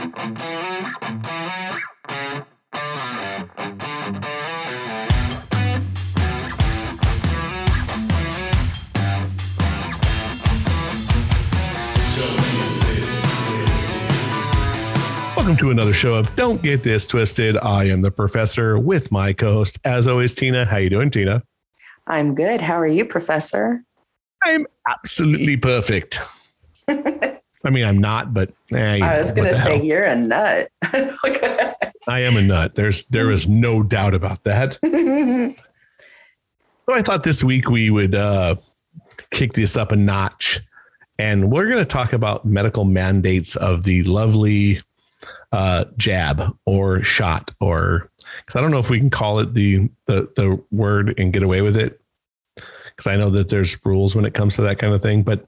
Welcome to another show of Don't Get This Twisted. I am the professor with my co-host, as always, Tina. How you doing, Tina? I'm good. How are you, Professor? I'm absolutely perfect. I mean, I'm not, but eh, I was going to say hell. you're a nut. I am a nut. There's there is no doubt about that. So I thought this week we would uh, kick this up a notch, and we're going to talk about medical mandates of the lovely uh, jab or shot, or because I don't know if we can call it the the the word and get away with it, because I know that there's rules when it comes to that kind of thing, but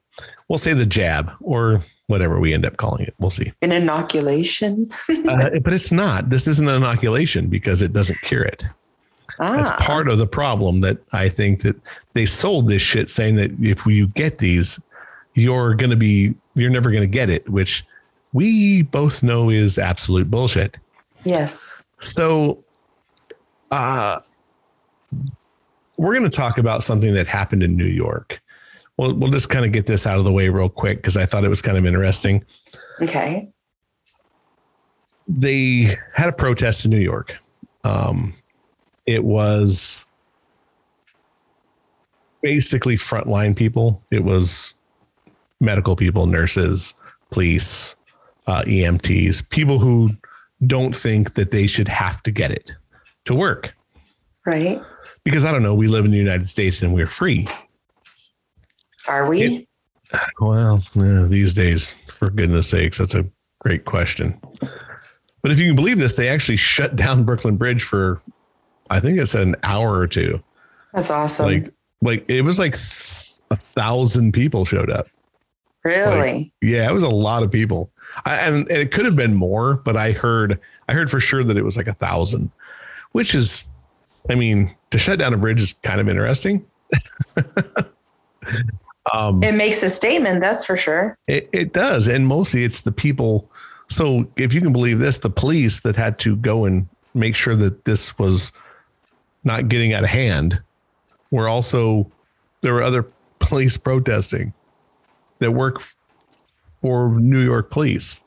we'll say the jab or whatever we end up calling it. We'll see. An inoculation. Uh, but it's not. This isn't an inoculation because it doesn't cure it. Ah. That's part of the problem that I think that they sold this shit saying that if you get these, you're going to be, you're never going to get it, which we both know is absolute bullshit. yes. So, uh, we're going to talk about something that happened in New York. We'll, we'll just kind of get this out of the way real quick because I thought it was kind of interesting. Okay. they had a protest in New York. Um, it was basically frontline people. It was medical people, nurses, police, uh, EMTs, people who don't think that they should have to get it to work. Right. Because I don't know, we live in the United States and we're free. Are we? It's- Well, yeah, these days, for goodness sakes, that's a great question. But if you can believe this, they actually shut down Brooklyn Bridge for, I think it's an hour or two. That's awesome. like, like it was like a thousand people showed up. really? Yeah, it was a lot of people, I, and, and it could have been more, but I heard, I heard for sure that it was like a thousand, which is, I mean, to shut down a bridge is kind of interesting. um, it makes a statement, that's for sure. It, it does. And mostly it's the people. So if you can believe this, the police that had to go and make sure that this was not getting out of hand were also, there were other police protesting that work for New York police.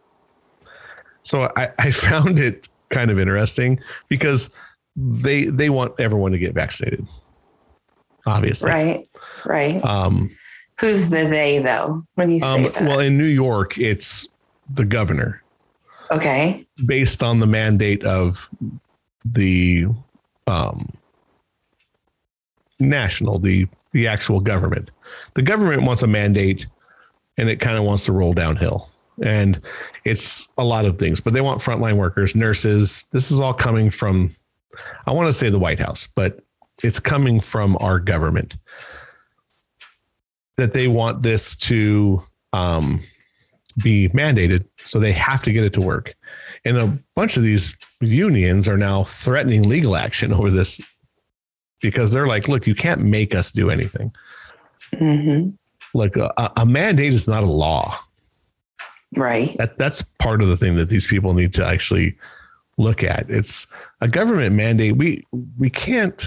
So I, I found it kind of interesting because they they want everyone to get vaccinated. Obviously. Right. Right. Um, Who's the they though? When you say um, that? well, in New York, it's the governor. okay. based on the mandate of the um, national, the the actual government. The government wants a mandate, and it kind of wants to roll downhill. And it's a lot of things, but they want frontline workers, nurses. This is all coming from, I want to say the White House, but it's coming from our government that they want this to um, be mandated. So they have to get it to work. And a bunch of these unions are now threatening legal action over this because they're like, look, you can't make us do anything. hmm Like a, a mandate is not a law. Right. That that's part of the thing that these people need to actually look at. It's a government mandate. We we can't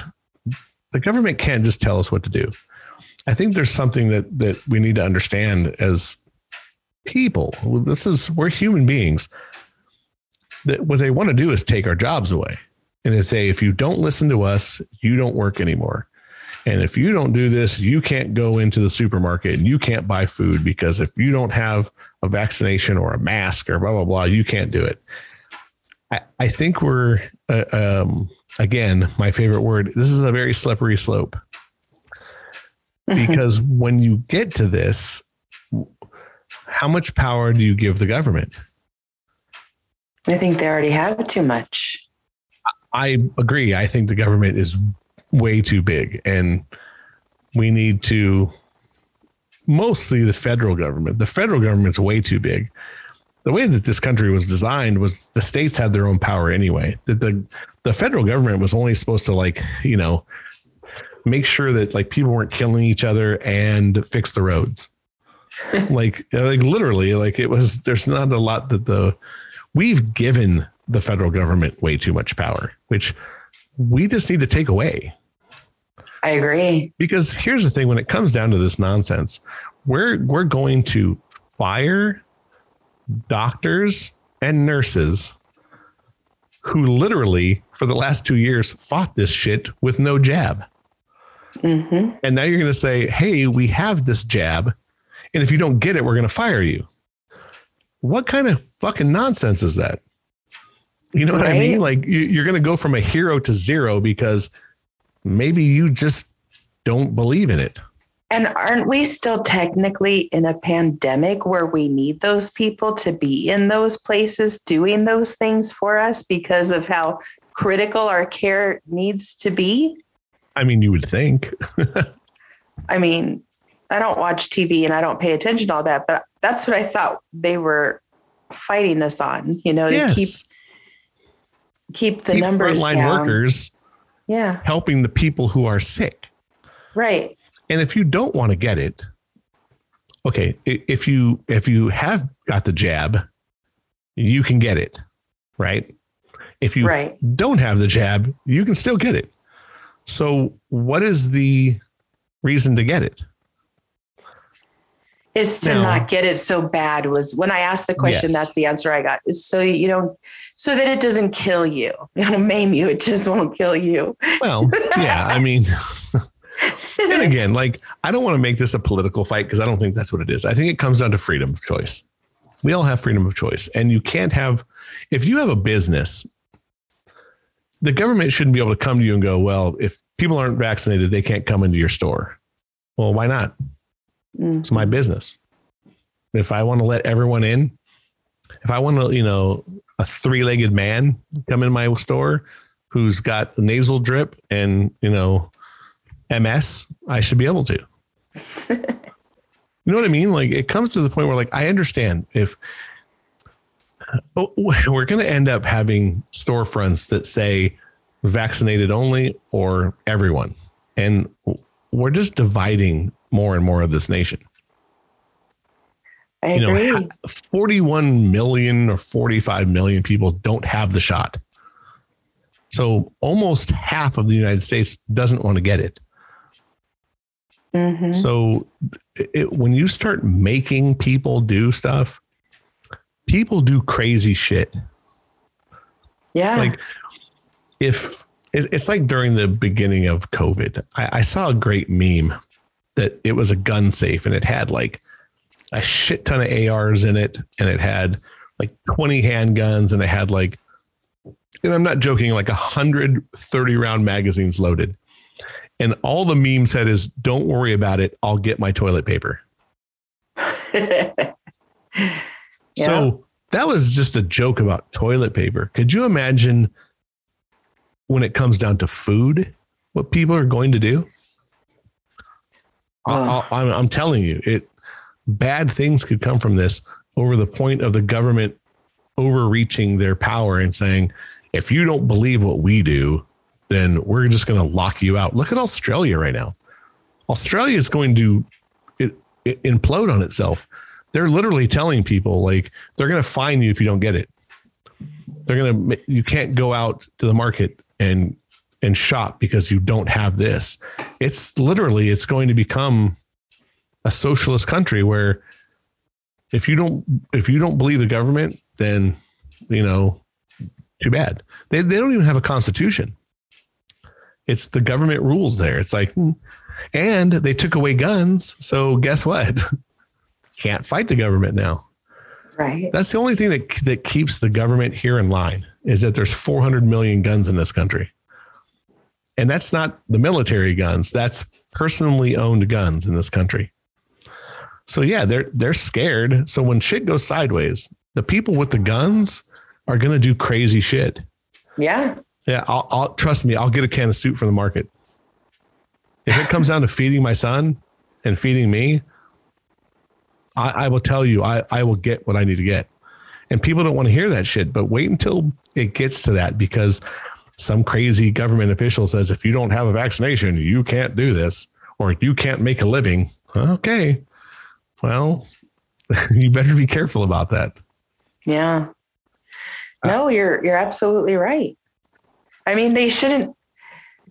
the government can't just tell us what to do. I think there's something that that we need to understand as people. This is we're human beings. That what they want to do is take our jobs away. And they say, if you don't listen to us, you don't work anymore. And if you don't do this, you can't go into the supermarket and you can't buy food because if you don't have a vaccination or a mask or blah, blah, blah, you can't do it. I, I think we're, uh, um, again, my favorite word, this is a very slippery slope Mm-hmm. because when you get to this, how much power do you give the government? I think they already have too much. I agree. I think the government is way too big and we need to mostly the federal government. The federal government's way too big. The way that this country was designed was the states had their own power anyway. That the the federal government was only supposed to like, you know, make sure that like people weren't killing each other and fix the roads. like uh, like literally like it was there's not a lot that the we've given the federal government way too much power, which we just need to take away. I agree. Because here's the thing when it comes down to this nonsense, we're we're going to fire doctors and nurses who literally for the last 2 years fought this shit with no jab. Hmm And now you're going to say, "Hey, we have this jab, and if you don't get it, we're going to fire you." What kind of fucking nonsense is that? You know what I mean? Like you're going to go from a hero to zero because maybe you just don't believe in it. And aren't we still technically in a pandemic where we need those people to be in those places doing those things for us because of how critical our care needs to be? I mean, you would think. I mean, I don't watch TV and I don't pay attention to all that, but that's what I thought they were fighting us on, you know, to yes, keep keep the Keep numbers frontline down. workers Yeah, helping the people who are sick. right. And if you don't want to get it, okay, if you if you have got the jab, you can get it, right? If you Right. don't have the jab, you can still get it. So, what is the reason to get it? is to not get it so bad was when I asked the question, Yes. that's the answer I got. Is so you don't so that it doesn't kill you. It'll maim you. It just won't kill you. Well, yeah, I mean, and again, like I don't want to make this a political fight because I don't think that's what it is. I think it comes down to freedom of choice. We all have freedom of choice, and you can't have if you have a business. The government shouldn't be able to come to you and go, "Well, if people aren't vaccinated, they can't come into your store." Well, why not? Mm. It's my business. If I want to let everyone in, if I want to, you know, a three-legged man come in my store who's got nasal drip and, you know, MS, I should be able to. you know what I mean? Like it comes to the point where like I understand if we're going to end up having storefronts that say vaccinated only or everyone. And we're just dividing more and more of this nation I you agree. ha- 41 million or 45 million people don't have the shot. So almost half of the United States doesn't want to get it. Mhm. So it, when you start making people do stuff, people do crazy shit. Yeah. Like if it's like during the beginning of COVID, I, I saw a great meme that it was a gun safe and it had like a shit ton of ARs in it and it had like 20 handguns and it had like, and I'm not joking, like 130 round magazines loaded. And all the meme said is, don't worry about it. I'll get my toilet paper. So that was just a joke about toilet paper. Could you imagine when it comes down to food, what people are going to do? I- I- I'm, I'm telling you, it bad things could come from this over the point of the government overreaching their power and saying, if you don't believe what we do, then we're just going to lock you out. Look at Australia right now. Australia is going to it, it implode on itself. They're literally telling people like they're going to fine you if you don't get it. They're going to you can't go out to the market and and shop because you don't have this. It's literally it's going to become a socialist country where if you don't if you don't believe the government, then you know, too bad. They they don't even have a constitution. It's the government rules there. It's like, hmm. and they took away guns. So guess what? Can't fight the government now. right. That's the only thing that that keeps the government here in line is that there's 400 million guns in this country. And that's not the military guns, that's personally owned guns in this country. So yeah, they're they're scared. So when shit goes sideways, the people with the guns are going to do crazy shit. Yeah. Yeah, I'll, I'll trust me. I'll get a can of soup from the market. If it comes down to feeding my son and feeding me, I, I will tell you, I, I will get what I need to get. And people don't want to hear that shit, but wait until it gets to that because some crazy government official says if you don't have a vaccination, you can't do this or you can't make a living. Okay. Well, you better be careful about that. Yeah. No, you're you're absolutely right. I mean, they shouldn't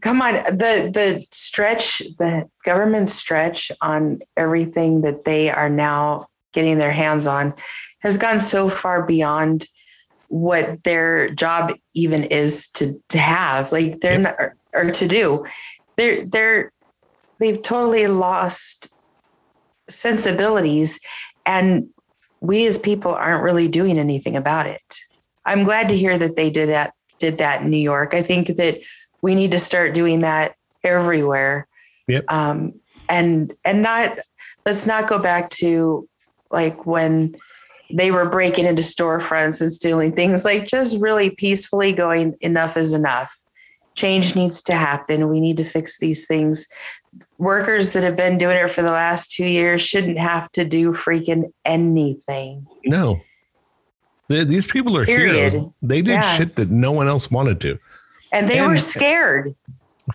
come on the the stretch the government stretch on everything that they are now getting their hands on has gone so far beyond what their job even is to to have like they're yep. not or, or to do. They're they're they've totally lost sensibilities and we as people aren't really doing anything about it. I'm glad to hear that they did that did that in new york. I think that we need to start doing that everywhere. Yep. Um, and and not let's not go back to like when they were breaking into storefronts and stealing things like just really peacefully going enough is enough change needs to happen we need to fix these things workers that have been doing it for the last two years shouldn't have to do freaking anything no these people are Period. heroes they did yeah. shit that no one else wanted to and they and, were scared.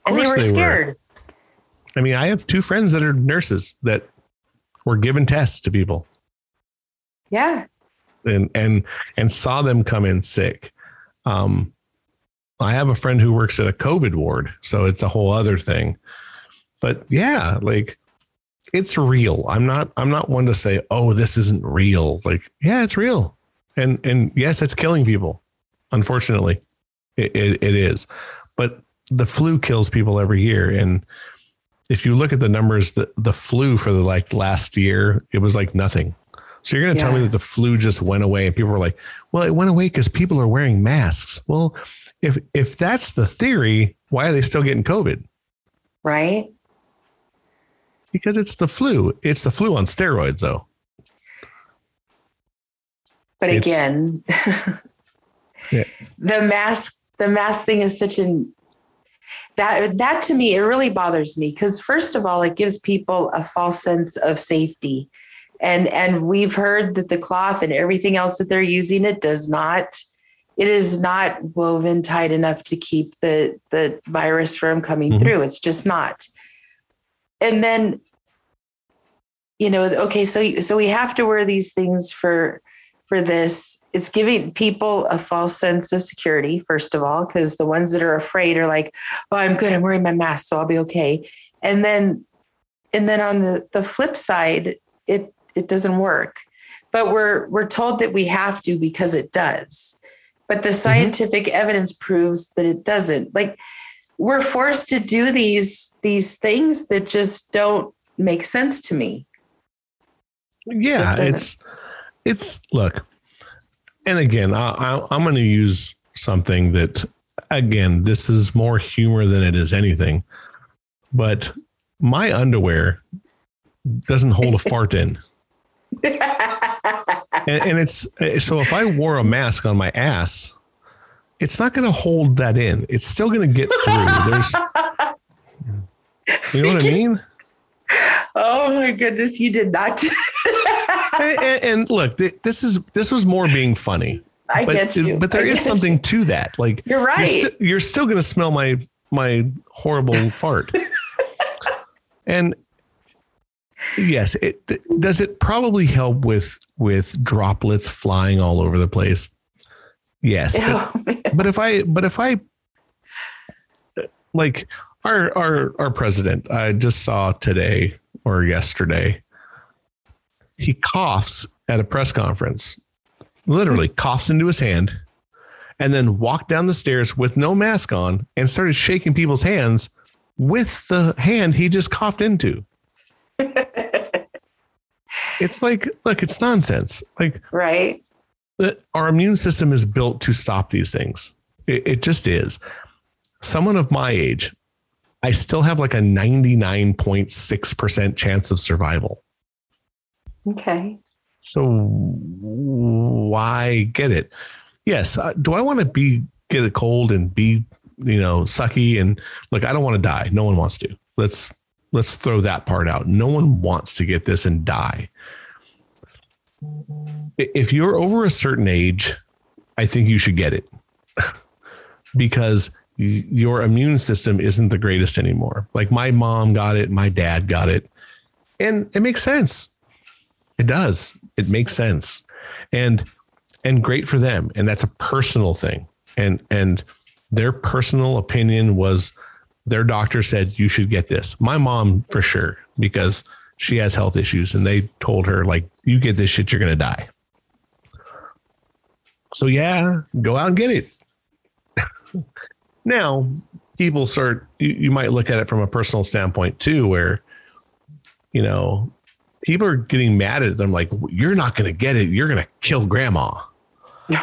And they were they scared. Were. I mean, I have two friends that are nurses that were given tests to people. Yeah. And and and saw them come in sick. Um I have a friend who works at a COVID ward, so it's a whole other thing. But yeah, like it's real. I'm not I'm not one to say, "Oh, this isn't real." Like, yeah, it's real. And and yes, it's killing people. Unfortunately. It, it, it is. But the flu kills people every year. And if you look at the numbers, the, the flu for the like last year, it was like nothing. So you're going to yeah. tell me that the flu just went away and people were like, well, it went away because people are wearing masks. Well, if if that's the theory, why are they still getting COVID? Right. Because it's the flu. It's the flu on steroids, though. But again, yeah. the mask the mask thing is such an that that to me it really bothers me because first of all it gives people a false sense of safety. And and we've heard that the cloth and everything else that they're using it does not it is not woven tight enough to keep the the virus from coming mm-hmm. through. It's just not. And then you know okay so so we have to wear these things for for this it's giving people a false sense of security first of all because the ones that are afraid are like oh i'm good i'm wearing my mask so i'll be okay. And then and then on the the flip side it it doesn't work. But we're we're told that we have to because it does. But the mm-hmm. scientific mm-hmm. evidence proves that it doesn't. Like we're forced to do these these things that just don't make sense to me. Yeah it it's it's look and again, I, am going to use something that, again, this is more humor than it is anything. But my underwear doesn't hold a fart in. and, and it's so if I wore a mask on my ass, it's not going to hold that in. It's still going to get through. There's, you know what I mean? Oh my goodness, you did not and, and, look, this is this was more being funny. I but, get you. But there is something you. to that. Like you're right. You're, st- you're still going to smell my my horrible fart. And yes, it does. It probably help with with droplets flying all over the place. Yes, but, oh, but if I but if I like our our our president, I just saw today or yesterday he coughs at a press conference, literally coughs into his hand, and then walked down the stairs with no mask on and started shaking people's hands with the hand he just coughed into. it's like, look, it's nonsense. Like, right. Our immune system is built to stop these things. It, it just is. Someone of my age, I still have like a 99.6% chance of survival. Okay. So why get it? Yes. Uh, do I want to be get a cold and be you know sucky and look? I don't want to die. No one wants to. Let's let's throw that part out. No one wants to get this and die. If you're over a certain age, I think you should get it because your immune system isn't the greatest anymore. Like my mom got it, my dad got it, and it makes sense. It does. It makes sense. And and great for them. And that's a personal thing. And, and their personal opinion was their doctor said, you should get this. My mom, for sure, because she has health issues and they told her, like, you get this shit, you're going to die. So, yeah, go out and get it. now, people start, you, you might look at it from a personal standpoint too, where, you know, people are getting mad at them like, you're not going to get it. You're going to kill grandma.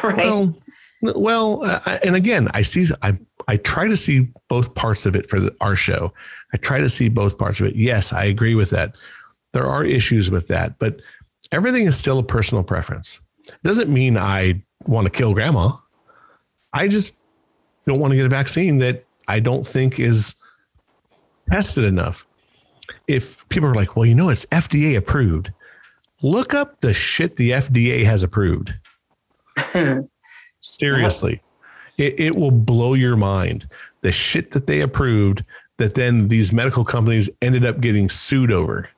Right. Well, well, uh, and again, I see, I, I try to see both parts of it for the, our show. I try to see both parts of it. Yes, I agree with that. There are issues with that, but everything is still a personal preference. It doesn't mean I want to kill grandma. I just don't want to get a vaccine that I don't think is tested enough. If people are like, well, you know, it's FDA approved, look up the shit the FDA has approved. Seriously, it, it will blow your mind. The shit that they approved that then these medical companies ended up getting sued over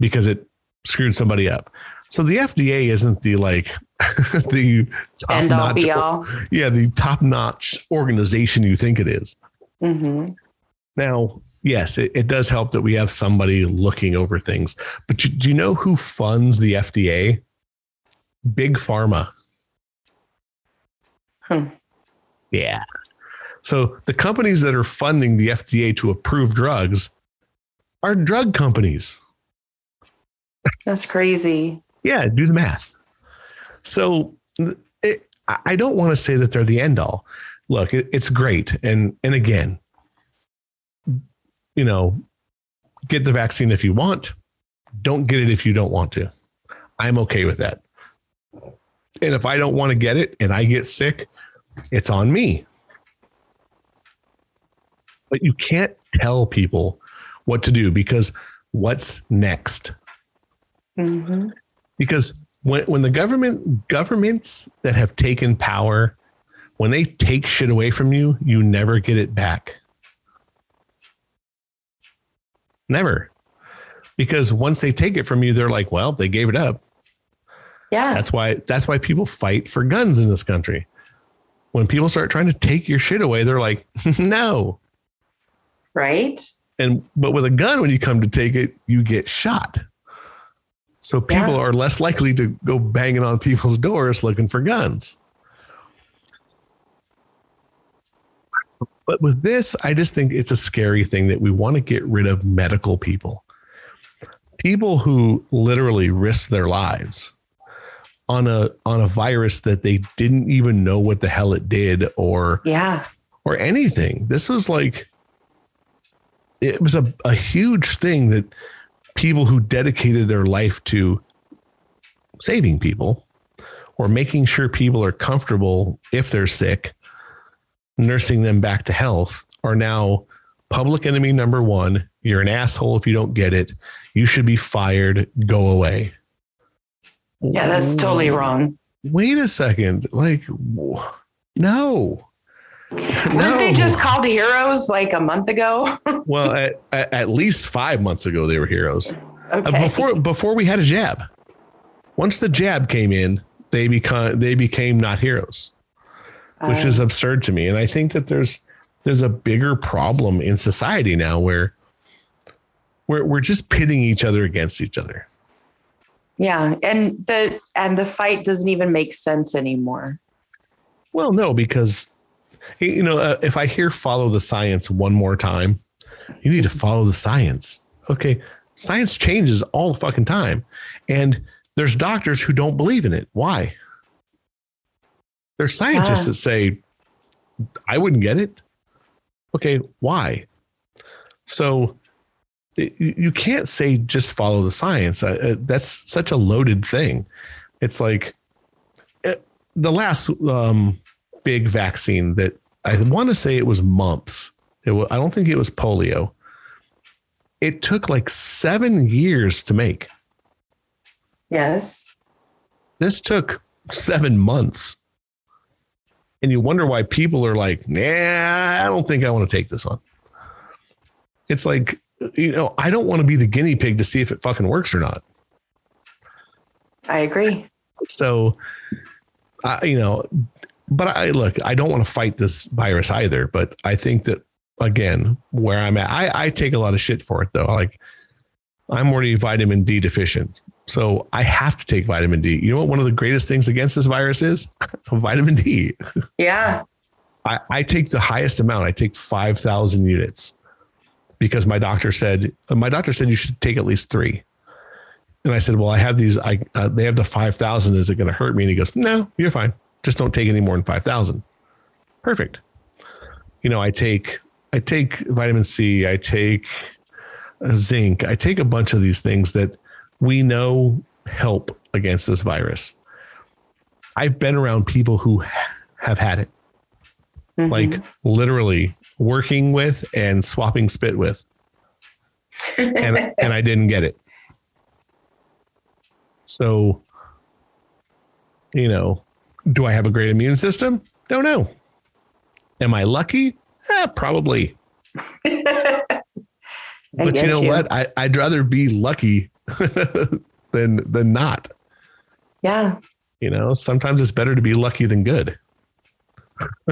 because it screwed somebody up. So the FDA isn't the like the top End all notch, be all. yeah, the top notch organization you think it is. hmm Now, yes, it, it does help that we have somebody looking over things. But do, do you know who funds the FDA? Big Pharma. Hmm. Yeah. So the companies that are funding the FDA to approve drugs are drug companies. That's crazy. Yeah, do the math. So it, I I don't want to say that they're the end all. Look, it, it's great, and and again, you know, get the vaccine if you want. Don't get it if you don't want to. I'm okay with that. And if I don't want to get it and I get sick, it's on me. But you can't tell people what to do because what's next? hmm because when when the government governments that have taken power when they take shit away from you you never get it back never because once they take it from you they're like well they gave it up Yeah. that's why that's why people fight for guns in this country when people start trying to take your shit away they're like no right. and but with a gun when you come to take it you get shot so people Yeah. are less likely to go banging on people's doors looking for guns but with this i just think it's a scary thing that we want to get rid of medical people people who literally risk their lives on a on a virus that they didn't even know what the hell it did or Yeah. or anything. This was like it was a, a huge thing that people who dedicated their life to saving people or making sure people are comfortable if they're sick, nursing them back to health are now public enemy number one. You're an asshole if you don't get it. You should be fired. Go away. Yeah. That's totally wrong. Wait a second. Like, no. Weren't they just called heroes like a month ago? well, at, at, at least five months ago, they were heroes. Uh, okay. before before we had a jab. Once the jab came in, they become they became not heroes, which Uh, is absurd to me. And I think that there's there's a bigger problem in society now where we're we're just pitting each other against each other. yeah, and the and the fight doesn't even make sense anymore. Well, no, because you know, uh, if I hear follow the science one more time, you need to follow the science. Okay, science changes all the fucking time, and there's doctors who don't believe in it. Why? There's scientists Ah. that say, "I wouldn't get it." Okay, why? So you can't say just follow the science. Uh, that's such a loaded thing. It's like uh, the last um, big vaccine that I want to say it was mumps. It wa- I don't think it was polio. It took like seven years to make. Yes. This took seven months. And you wonder why people are like, nah, I don't think I want to take this one. It's like, you know, I don't want to be the guinea pig to see if it fucking works or not. I agree. So I, you know, but I look, I don't want to fight this virus either. But I think that again, where I'm at, I, I take a lot of shit for it though. Like I'm already vitamin D deficient. So I have to take vitamin D. You know what one of the greatest things against this virus is? vitamin D. Yeah. I, I take the highest amount. I take 5,000 units because my doctor said, my doctor said you should take at least three. And I said, well, I have these, I, uh, they have the 5,000. Is it going to hurt me? And he goes, no, you're fine. Just don't take any more than 5,000. Perfect. You know, I take, I take vitamin C, I take zinc, I take a bunch of these things that we know help against this virus. I've been around people who have had it, mm-hmm. like literally working with and swapping spit with, and and I didn't get it. So, you know, do I have a great immune system? Don't know. Am I lucky? Eh, probably. but you know you. what? I, I'd rather be lucky than than not. Yeah. You know, sometimes it's better to be lucky than good.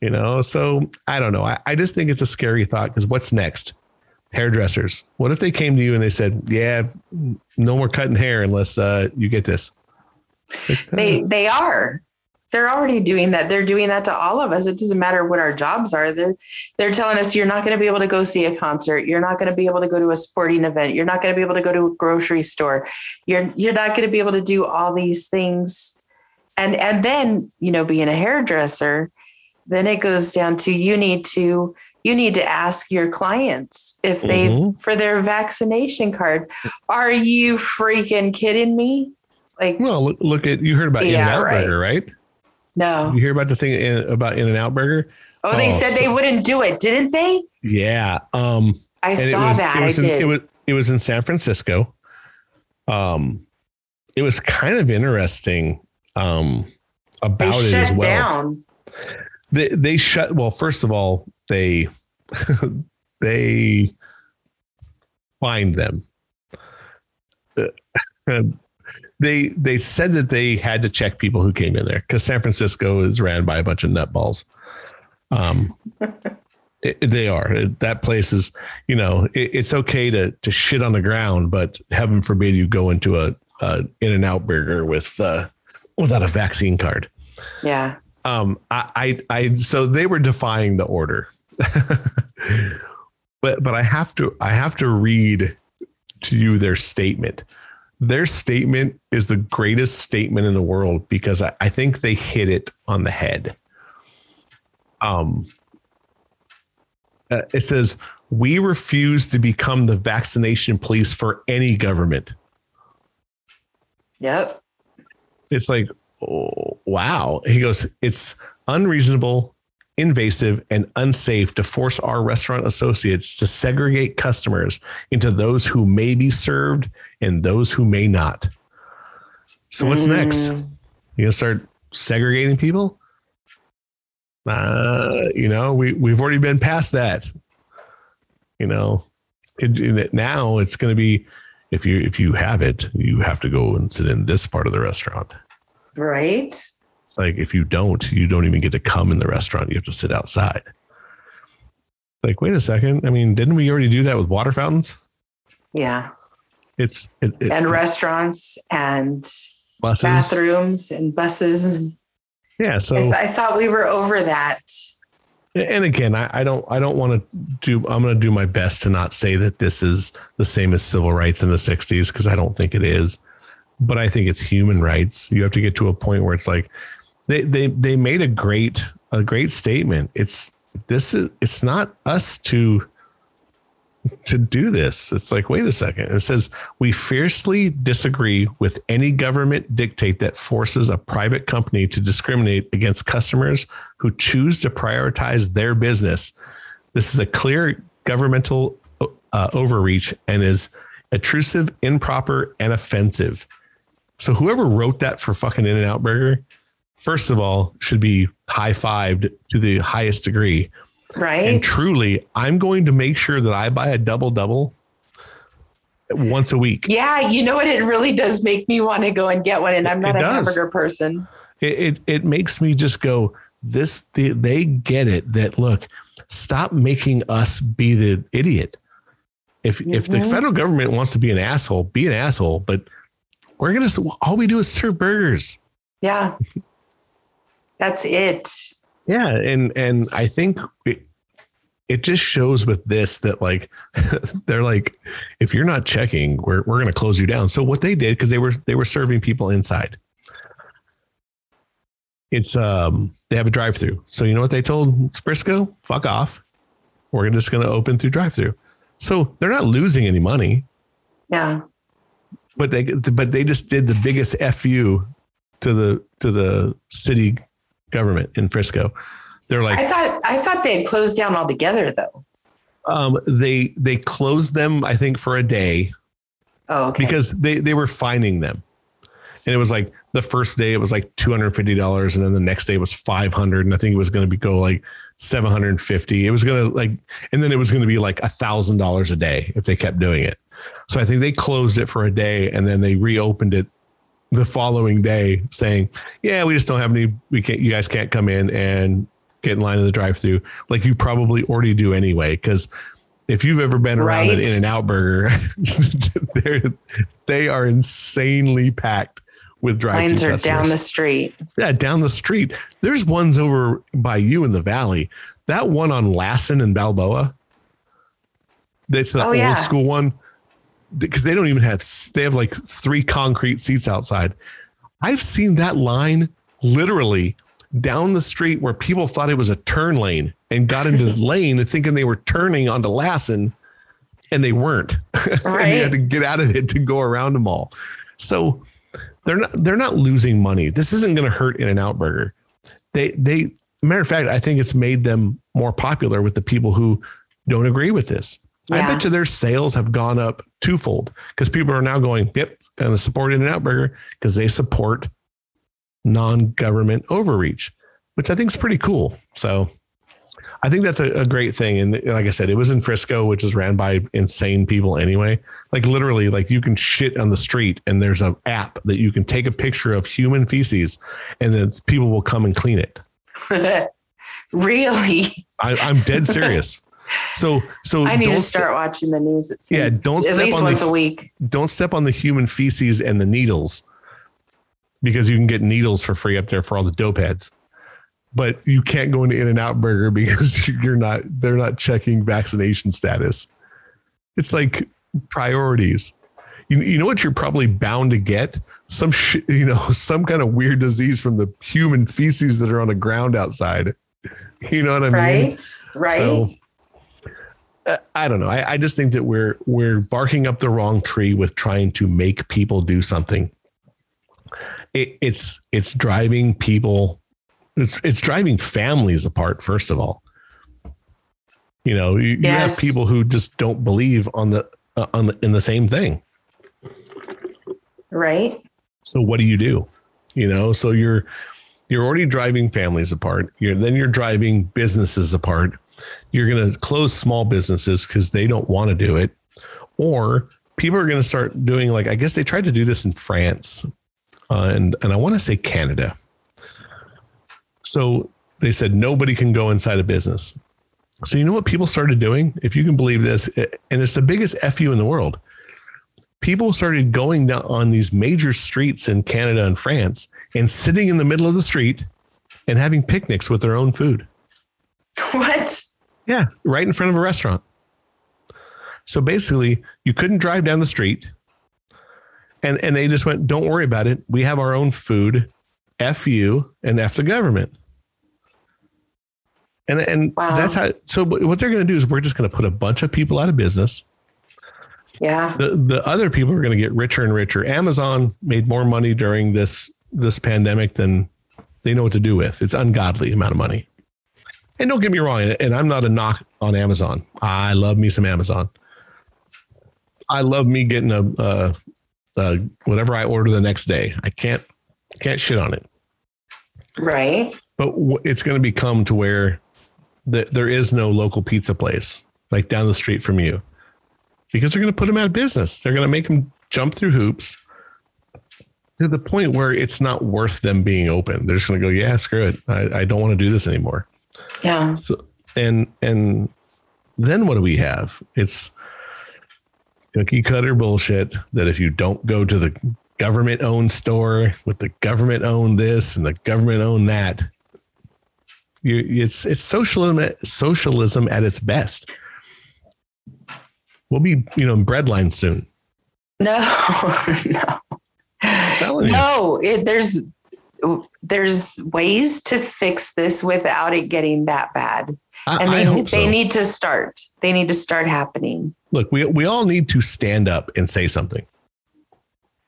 you know, so I don't know. I, I just think it's a scary thought because what's next? Hairdressers. What if they came to you and they said, Yeah, no more cutting hair unless uh, you get this? Like, uh, they they are they're already doing that. They're doing that to all of us. It doesn't matter what our jobs are. They're they're telling us you're not going to be able to go see a concert. You're not going to be able to go to a sporting event. You're not going to be able to go to a grocery store. You're you're not going to be able to do all these things. And and then, you know, being a hairdresser, then it goes down to you need to you need to ask your clients if they mm-hmm. for their vaccination card. Are you freaking kidding me? Like, well, look, look at you heard about yeah, In-N-Out right. Burger, right? No. You hear about the thing in, about In-N-Out Burger? Oh, they oh, said so, they wouldn't do it, didn't they? Yeah. Um, I saw was, that. It was, I in, did. It was it was in San Francisco. Um, it was kind of interesting. Um, about they it as well. Down. They they shut. Well, first of all, they they fined them. They they said that they had to check people who came in there because San Francisco is ran by a bunch of nutballs. Um, it, they are that place is you know it, it's okay to to shit on the ground, but heaven forbid you go into a, a In-N-Out burger with uh, without a vaccine card. Yeah. Um. I I, I so they were defying the order. but but I have to I have to read to you their statement their statement is the greatest statement in the world because I, I think they hit it on the head. Um, uh, it says, We refuse to become the vaccination police for any government. Yep. It's like, oh, wow. He goes, It's unreasonable, invasive, and unsafe to force our restaurant associates to segregate customers into those who may be served and those who may not. So what's mm. next? You gonna start segregating people? Uh, you know, we we've already been past that. You know, it, now it's going to be if you if you have it, you have to go and sit in this part of the restaurant. Right. It's like if you don't, you don't even get to come in the restaurant. You have to sit outside. Like, wait a second. I mean, didn't we already do that with water fountains? Yeah. It's it, it, and restaurants and buses. bathrooms and buses. Yeah. So I, th- I thought we were over that. And again, I, I don't I don't want to do I'm going to do my best to not say that this is the same as civil rights in the 60s because I don't think it is. But I think it's human rights. You have to get to a point where it's like they they they made a great a great statement. It's this is it's not us to to do this. It's like, wait a second. It says, we fiercely disagree with any government dictate that forces a private company to discriminate against customers who choose to prioritize their business. This is a clear governmental uh, overreach and is intrusive, improper, and offensive. So whoever wrote that for fucking In-N-Out Burger, first of all, should be high fived to the highest degree Right. And truly, I'm going to make sure that I buy a double double once a week. Yeah, you know what? It really does make me want to go and get one, and I'm not It a does. hamburger person. It, it it makes me just go. This they, they get it that look. Stop making us be the idiot. If if the Mhm. federal government wants to be an asshole, be an asshole. But we're gonna all we do is serve burgers. Yeah, that's it. Yeah, and and I think it, it just shows with this that like they're like, if you're not checking, we're we're gonna close you down. So what they did because they were they were serving people inside. It's um they have a drive through. So you know what they told Frisco? Fuck off. We're just gonna open through drive through. So they're not losing any money, Yeah, but they but they just did the biggest fu to the to the city government in Frisco. They're like, I thought I thought they had closed down altogether, though. Um, they they closed them, I think, for a day Oh, okay. because they they were finding them, and it was like the first day it was like two hundred fifty dollars, and then the next day was five hundred, and I think it was going to be go like seven hundred and fifty. It was going to like, and then it was going to be like a thousand dollars a day if they kept doing it. So I think they closed it for a day, and then they reopened it the following day, saying, "Yeah, we just don't have any. We can't. You guys can't come in and." Get in line in the drive-through, like you probably already do anyway. Because if you've ever been around an In and Out Burger, they're insanely packed with drive-through. Lines are down the street. yeah down the street. There's ones over by you in the valley. That one on Lassen and Balboa. That's the Oh, old yeah. school one because they don't even have they have like three concrete seats outside. I've seen that line literally down the street where people thought it was a turn lane and got into the lane thinking they were turning onto Lassen and they weren't. and you Right. had to get out of it to go around them all. So they're not they're not losing money. This isn't going to hurt In and Out Burger. They they matter of fact, I think it's made them more popular with the people who don't agree with this. I bet you their sales have gone up twofold because people are now going, yep, going to support In and Out Burger because they support non-government overreach, which I think is pretty cool. So I think that's a, a great thing. And like I said, it was in Frisco, which is ran by insane people anyway. Like literally, like you can shit on the street and there's an app that you can take a picture of human feces and then people will come and clean it. really? I, I'm dead serious. So, so I need to start watching the news. Yeah, don't at step least on once the a week. don't step on the human feces and the needles because you can get needles for free up there for all the dope heads. But you can't go into In and Out Burger because you're not they're not checking vaccination status. It's like priorities. You, you know what you're probably bound to get? Some shit, you know, some kind of weird disease from the human feces that are on the ground outside. You know what I mean? Right? Right? So I don't know. I, I just think that we're we're barking up the wrong tree with trying to make people do something. It, it's it's driving people. It's it's driving families apart. First of all, you know, you, you have people who just don't believe on the uh, on the in the same thing. right? So what do you do? You know, so you're you're already driving families apart. You're then you're driving businesses apart. You're going to close small businesses because they don't want to do it, or people are going to start doing like I guess they tried to do this in France, uh, and and I want to say Canada. So they said nobody can go inside a business. So you know what people started doing, if you can believe this, and it's the biggest fu in the world people started going down on these major streets in Canada and France and sitting in the middle of the street and having picnics with their own food. What? Yeah, right in front of a restaurant. So basically, you couldn't drive down the street. And and they just went, "Don't worry about it. We have our own food. F you and F the government." And and Wow. that's how so what they're going to do is we're just going to put a bunch of people out of business Yeah. the the other people are going to get richer and richer. Amazon made more money during this this pandemic than they know what to do with. It's ungodly amount of money. And don't get me wrong, and I'm not a knock on Amazon. I love me some Amazon. I love me getting a, uh uh whatever I order the next day. I can't can't shit on it. Right. But it's going to become to where th- there is no local pizza place like down the street from you. because they're going to put them out of business. They're going to make them jump through hoops to the point where it's not worth them being open. They're just going to go, yeah, screw it. I, I don't want to do this anymore. Yeah. So, and, and then what do we have? It's cookie cutter bullshit that if you don't go to the government owned store with the government owned this and the government owned that, you, it's, it's socialism, socialism at its best. We'll be, you know, in breadline soon. No, no. No, it, there's there's ways to fix this without it getting that bad. I, and they, they need to start. They need to start happening. Look, we we all need to stand up and say something.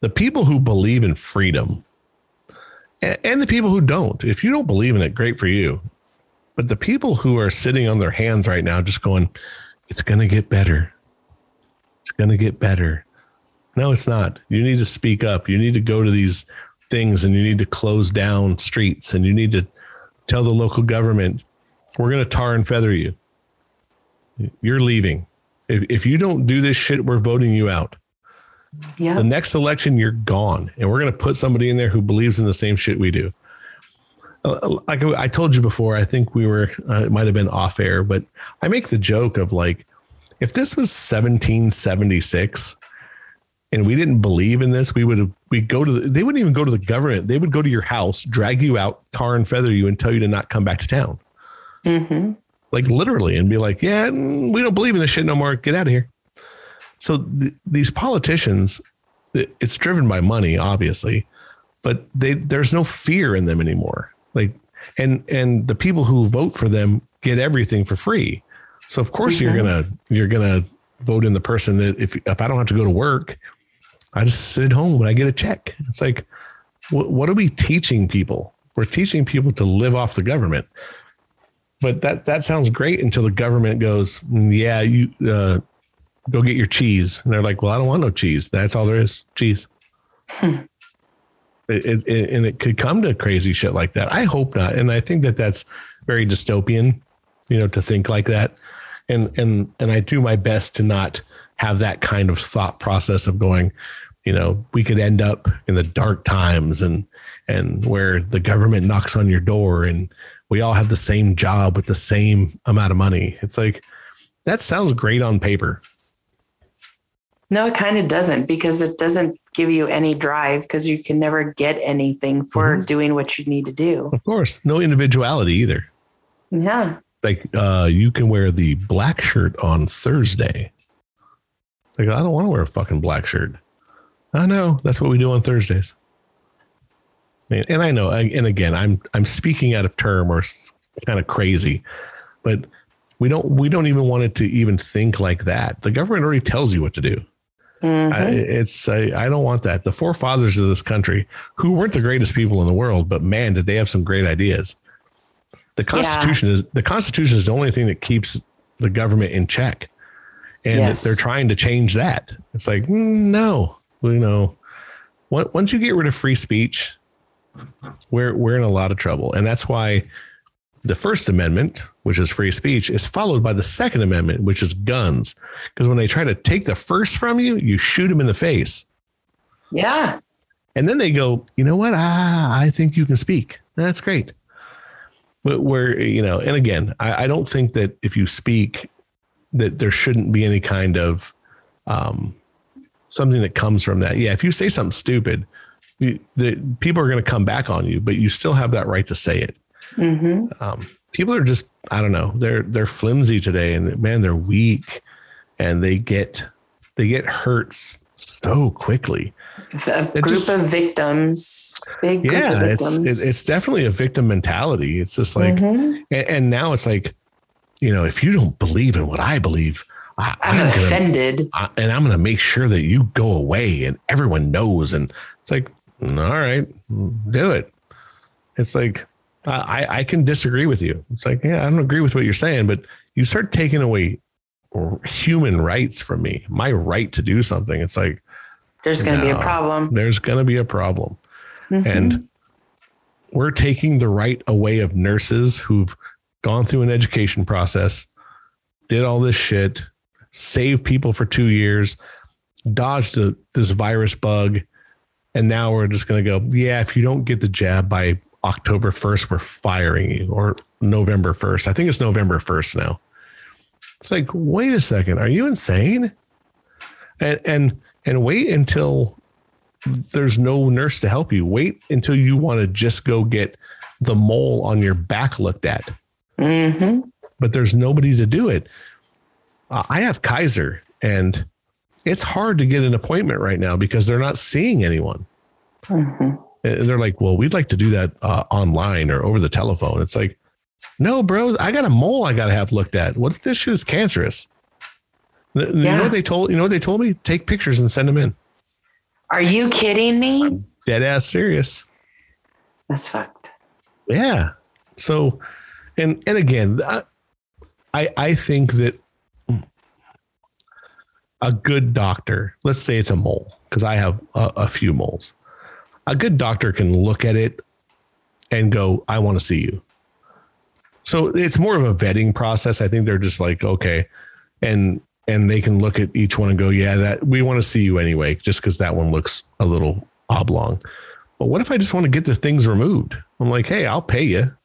The people who believe in freedom and, and the people who don't, if you don't believe in it, great for you. But the people who are sitting on their hands right now, just going, it's going to get better. It's going to get better. No, it's not. You need to speak up. You need to go to these things and you need to close down streets and you need to tell the local government, we're going to tar and feather you. You're leaving. If, if you don't do this shit, we're voting you out. Yeah. The next election, you're gone. And we're going to put somebody in there who believes in the same shit we do. Uh, Like I told you before, I think we were, uh, it might have been off air, but I make the joke of like, if this was 1776 and we didn't believe in this, we would have, we go to, the, they wouldn't even go to the government. They would go to your house, drag you out, tar and feather you, and tell you to not come back to town. hmm Like literally, and be like, yeah, mm, we don't believe in this shit no more. Get out of here. So th- these politicians, it's driven by money, obviously, but they, there's no fear in them anymore. Like, and, and the people who vote for them get everything for free. So of course you're Mhm. gonna you're gonna vote in the person that if if I don't have to go to work, I just sit at home when I get a check. It's like, what, what are we teaching people? We're teaching people to live off the government. But that that sounds great until the government goes, "Mm, yeah, you uh, go get your cheese, and they're like, well, I don't want no cheese. That's all there is, cheese. It, it, it- and it could come to crazy shit like that. I hope not, and I think that that's very dystopian, you know, to think like that. And and and I do my best to not have that kind of thought process of going, you know, we could end up in the dark times and and where the government knocks on your door and we all have the same job with the same amount of money. It's like that sounds great on paper. No, it kind of doesn't because it doesn't give you any drive because you can never get anything for Mhm. doing what you need to do. Of course, no individuality either. Yeah. Like uh, you can wear the black shirt on Thursday. Like I don't want to wear a fucking black shirt. I know that's what we do on Thursdays. And I know, and again, I'm I'm speaking out of term or kind of crazy, but we don't we don't even want it to even think like that. The government already tells you what to do. Mhm. I, it's I, I don't want that. The forefathers of this country, who weren't the greatest people in the world, but man, did they have some great ideas. The Constitution is the Constitution is the only thing that keeps the government in check, and Yes. they're trying to change that. It's like mm, no, you know, once you get rid of free speech, we're we're in a lot of trouble, and that's why the First Amendment, which is free speech, is followed by the Second Amendment, which is guns. Because when they try to take the first from you, you shoot them in the face. yeah. And then they go, you know what? Ah, I think you can speak. That's great. But where, you know, and again, I, I don't think that if you speak, that there shouldn't be any kind of um, something that comes from that. Yeah, if you say something stupid, you, the, people are going to come back on you, but you still have that right to say it. hmm Um, people are just, I don't know, they're they're flimsy today, and man, they're weak, and they get they get hurt so quickly. A group just- of victims, big group of yeah it's victims. it, it's definitely a victim mentality it's just like Mhm. and, and now it's like you know if you don't believe in what i believe I, I'm gonna, offended. I, and i'm gonna make sure that you go away and everyone knows and it's like mm, all right mm, do it it's like I, I can disagree with you it's like yeah i don't agree with what you're saying but you start taking away human rights from me my right to do something it's like There's going to be a problem. there's gonna be a problem Mhm. and we're taking the right away of nurses who've gone through an education process, did all this shit, saved people for two years, dodged the, this virus bug, and now we're just going to go, yeah, if you don't get the jab by October 1st, we're firing you, or November 1st. I think it's November 1st now. It's like, wait a second, are you insane? And and and wait until there's no nurse to help you. Wait until you want to just go get the mole on your back looked at. Mm-hmm. But there's nobody to do it. Uh, I have Kaiser, and it's hard to get an appointment right now because they're not seeing anyone. Mm-hmm. And they're like, well, we'd like to do that uh, online or over the telephone. It's like, no, bro, I got a mole I got to have looked at. What if this shit is cancerous? You yeah. know what they told you know what they told me? Take pictures and send them in. Are you kidding me? Dead ass serious. That's fucked. Yeah. So, and and again, I I think that a good doctor, let's say it's a mole, because I have a, a few moles. A good doctor can look at it and go, I want to see you. So it's more of a vetting process. I think they're just like, okay. And and they can look at each one and go, yeah, that we want to see you anyway, just because that one looks a little oblong. But what if I just want to get the things removed? I'm like, hey, I'll pay you.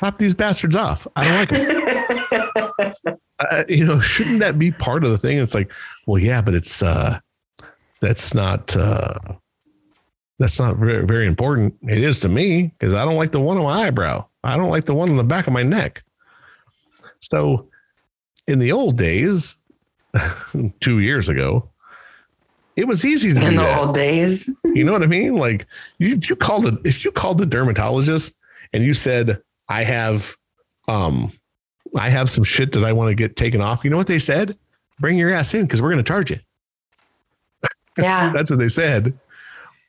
Chop these bastards off. I don't like them. uh, you know, shouldn't that be part of the thing? It's like, well, yeah, but it's uh, that's not uh, that's not very very important. It is to me because I don't like the one on my eyebrow. I don't like the one on the back of my neck. So, in the old days, two years ago, it was easy to in the that. old days. You know what I mean? Like you, if you called it, if you called the dermatologist and you said, "I have, um, I have some shit that I want to get taken off," you know what they said? Bring your ass in because we're going to charge you. Yeah, that's what they said.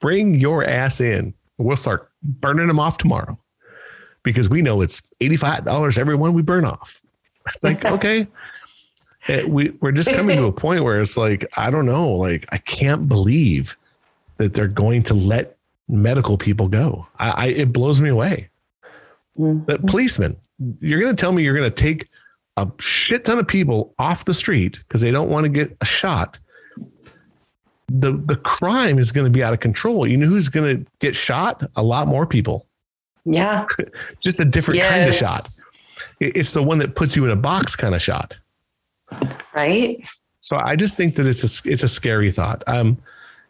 Bring your ass in. We'll start burning them off tomorrow because we know it's eighty five dollars every one we burn off. It's like okay it, we we're just coming to a point where it's like I don't know, like I can't believe that they're going to let medical people go. I, I it blows me away. Mm-hmm. That policemen, you're going to tell me you're going to take a shit ton of people off the street because they don't want to get a shot. The the crime is going to be out of control. You know who's going to get shot? A lot more people. Yeah. Just a different yes. kind of shot. It's the one that puts you in a box kind of shot right? So I just think that it's a it's a scary thought. Um,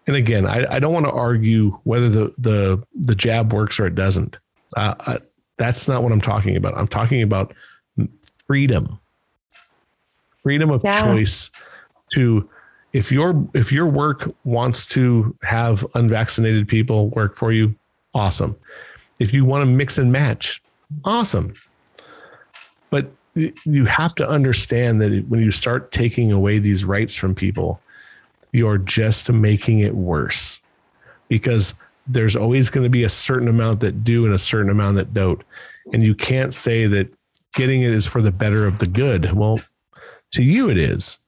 and again, I, I don't want to argue whether the the the jab works or it doesn't. Uh, that's not what I'm talking about. I'm talking about freedom, freedom of yeah. choice. To if your if your work wants to have unvaccinated people work for you, awesome. If you want to mix and match, awesome. But you have to understand that when you start taking away these rights from people, you're just making it worse because there's always going to be a certain amount that do and a certain amount that don't. And you can't say that getting it is for the better of the good. Well, to you, it is.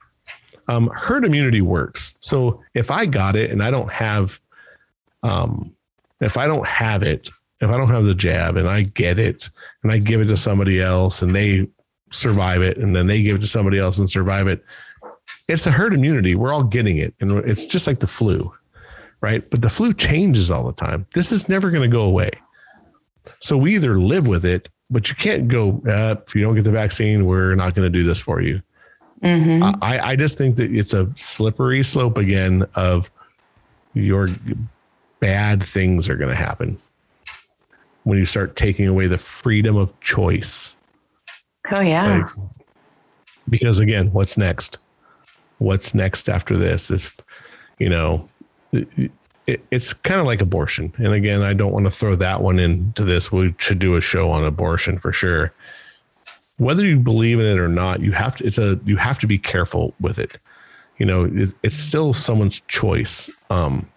Um, herd immunity works. So if I got it and I don't have, um, if I don't have it, if I don't have the jab and I get it and I give it to somebody else and they survive it and then they give it to somebody else and survive it. It's a herd immunity. We're all getting it. And it's just like the flu, right? But the flu changes all the time. This is never going to go away. So we either live with it, but you can't go, uh, if you don't get the vaccine, we're not going to do this for you. Mm-hmm. I, I just think that it's a slippery slope again of your bad things are going to happen when you start taking away the freedom of choice. Oh yeah. Like, because again, what's next? What's next after this? Is you know, it's kind of like abortion. And again, I don't want to throw that one into this. We should do a show on abortion for sure. Whether you believe in it or not, you have to. It's a you have to be careful with it. You know, it, it's still someone's choice. Um,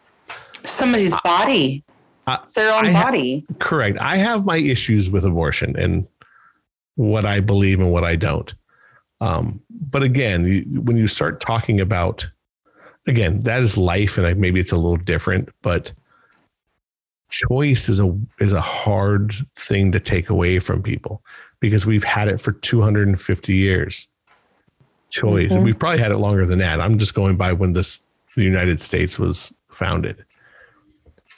Somebody's body. it's their own I body. correct. I have my issues with abortion, and what I believe and what I don't. Um, but again, you, when you start talking about, again, that is life, and maybe it's a little different, but choice is a is a hard thing to take away from people because we've had it for 250 years. choice. Mm-hmm. We've probably had it longer than that. I'm just going by when this the United States was founded.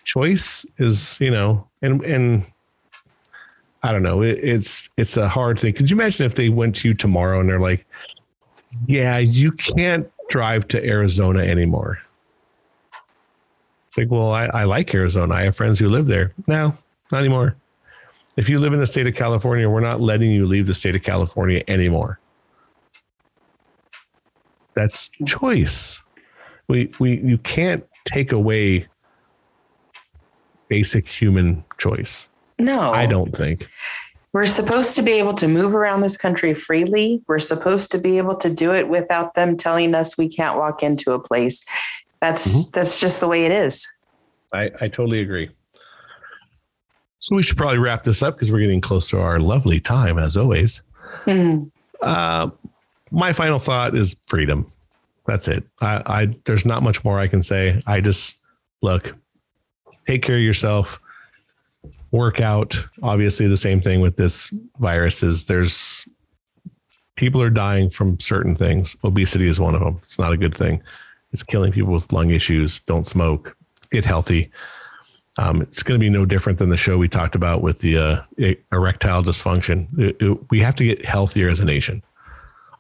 Choice is, you know, and and I don't know. It, it's it's a hard thing. Could you imagine if they went to you tomorrow and they're like, "Yeah, you can't drive to Arizona anymore." It's like, well, I, I like Arizona. I have friends who live there. No, not anymore. If you live in the state of California, we're not letting you leave the state of California anymore. That's choice. We we you can't take away basic human choice. No. I don't think. We're supposed to be able to move around this country freely. We're supposed to be able to do it without them telling us we can't walk into a place. That's mm-hmm. that's just the way it is. I, I totally agree. So we should probably wrap this up because we're getting close to our lovely time, as always. Mm-hmm. Uh, my final thought is freedom. That's it. I, I there's not much more I can say. I just look, take care of yourself, work out. Obviously, the same thing with this virus is there's people are dying from certain things. Obesity is one of them. It's not a good thing. It's killing people with lung issues. Don't smoke. Get healthy. Um, it's going to be no different than the show we talked about with the uh, erectile dysfunction. It, it, we have to get healthier as a nation.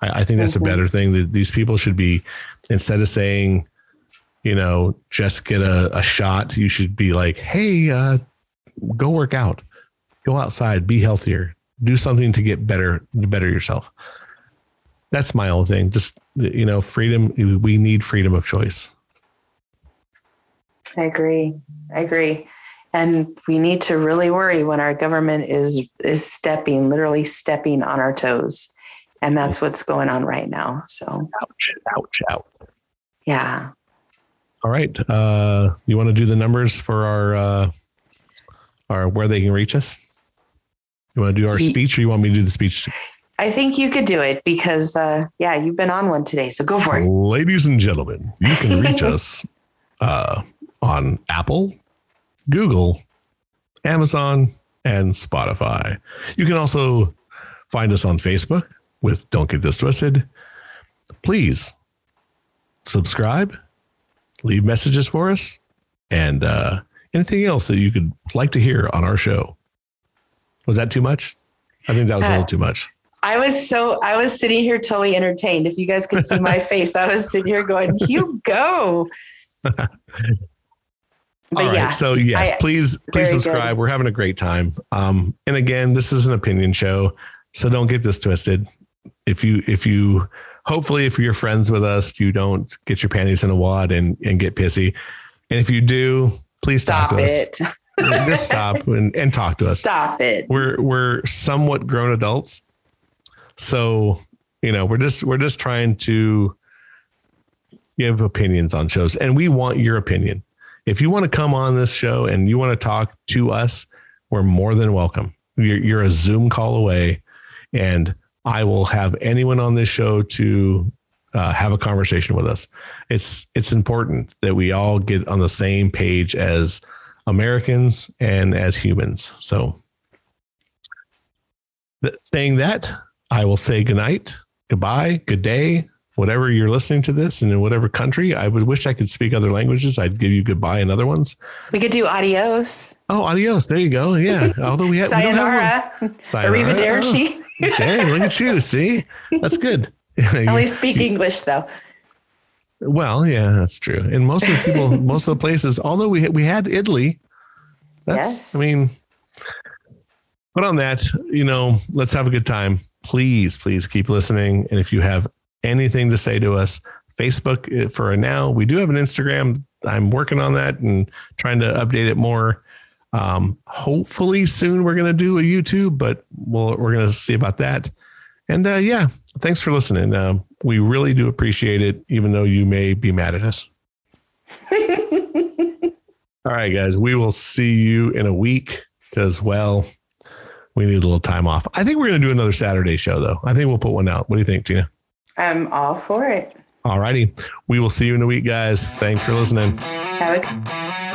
I, I think that's mm-hmm. a better thing. That these people should be instead of saying, you know, just get a, a shot. You should be like, hey, uh, go work out, go outside, be healthier, do something to get better, to better yourself. That's my own thing. Just you know, freedom. We need freedom of choice. I agree. I agree. And we need to really worry when our government is is stepping, literally stepping on our toes. And that's what's going on right now. So ouch, ouch, ouch. Yeah. All right. Uh you want to do the numbers for our uh our where they can reach us? You want to do our speech or you want me to do the speech? I think you could do it because uh yeah, you've been on one today. So go for it. Ladies and gentlemen, you can reach us uh on Apple, Google, Amazon, and Spotify. You can also find us on Facebook with Don't Get This Twisted. Please subscribe, leave messages for us, and uh, anything else that you could like to hear on our show. Was that too much? I think that was a little uh, too much. I was so I was sitting here totally entertained. If you guys could see my face, I was sitting here going, "You go." But All right. Yeah, so yes, I, please please subscribe. Good. We're having a great time. Um, and again, this is an opinion show, so don't get this twisted. If you if you hopefully if you're friends with us, you don't get your panties in a wad and and get pissy. And if you do, please stop it. Just stop and, and talk to us. Stop it. We're we're somewhat grown adults. So, you know, we're just we're just trying to give opinions on shows and we want your opinion if you want to come on this show and you want to talk to us, we're more than welcome. You're, you're a Zoom call away, and I will have anyone on this show to uh, have a conversation with us. It's it's important that we all get on the same page as Americans and as humans. So, saying that, I will say goodnight, goodbye, good day, whatever you're listening to this and in whatever country, I would wish I could speak other languages. I'd give you goodbye in other ones. We could do adios. Oh, adios. There you go. Yeah. Although we have sayonara. We sayonara. Arrivederci. Oh. Dang, look at you. See, that's good. At least speak English though. Well, yeah, that's true. And most of the people, most of the places, although we we had Italy, that's yes. I mean, but on that, you know, let's have a good time. Please, please keep listening. And if you have anything to say to us. Facebook eh, for now. We do have an Instagram. I'm working on that and trying to update it more. Um, hopefully soon we're going to do a YouTube, but we'll, we're going to see about that. And uh, yeah, thanks for listening. Uh, we really do appreciate it, even though you may be mad at us. All right, guys, we will see you in a week because, well, we need a little time off. I think we're going to do another Saturday show, though. I think we'll put one out. What do you think, Tina? I'm all for it. All righty. We will see you in a week, guys. Thanks for listening. Have a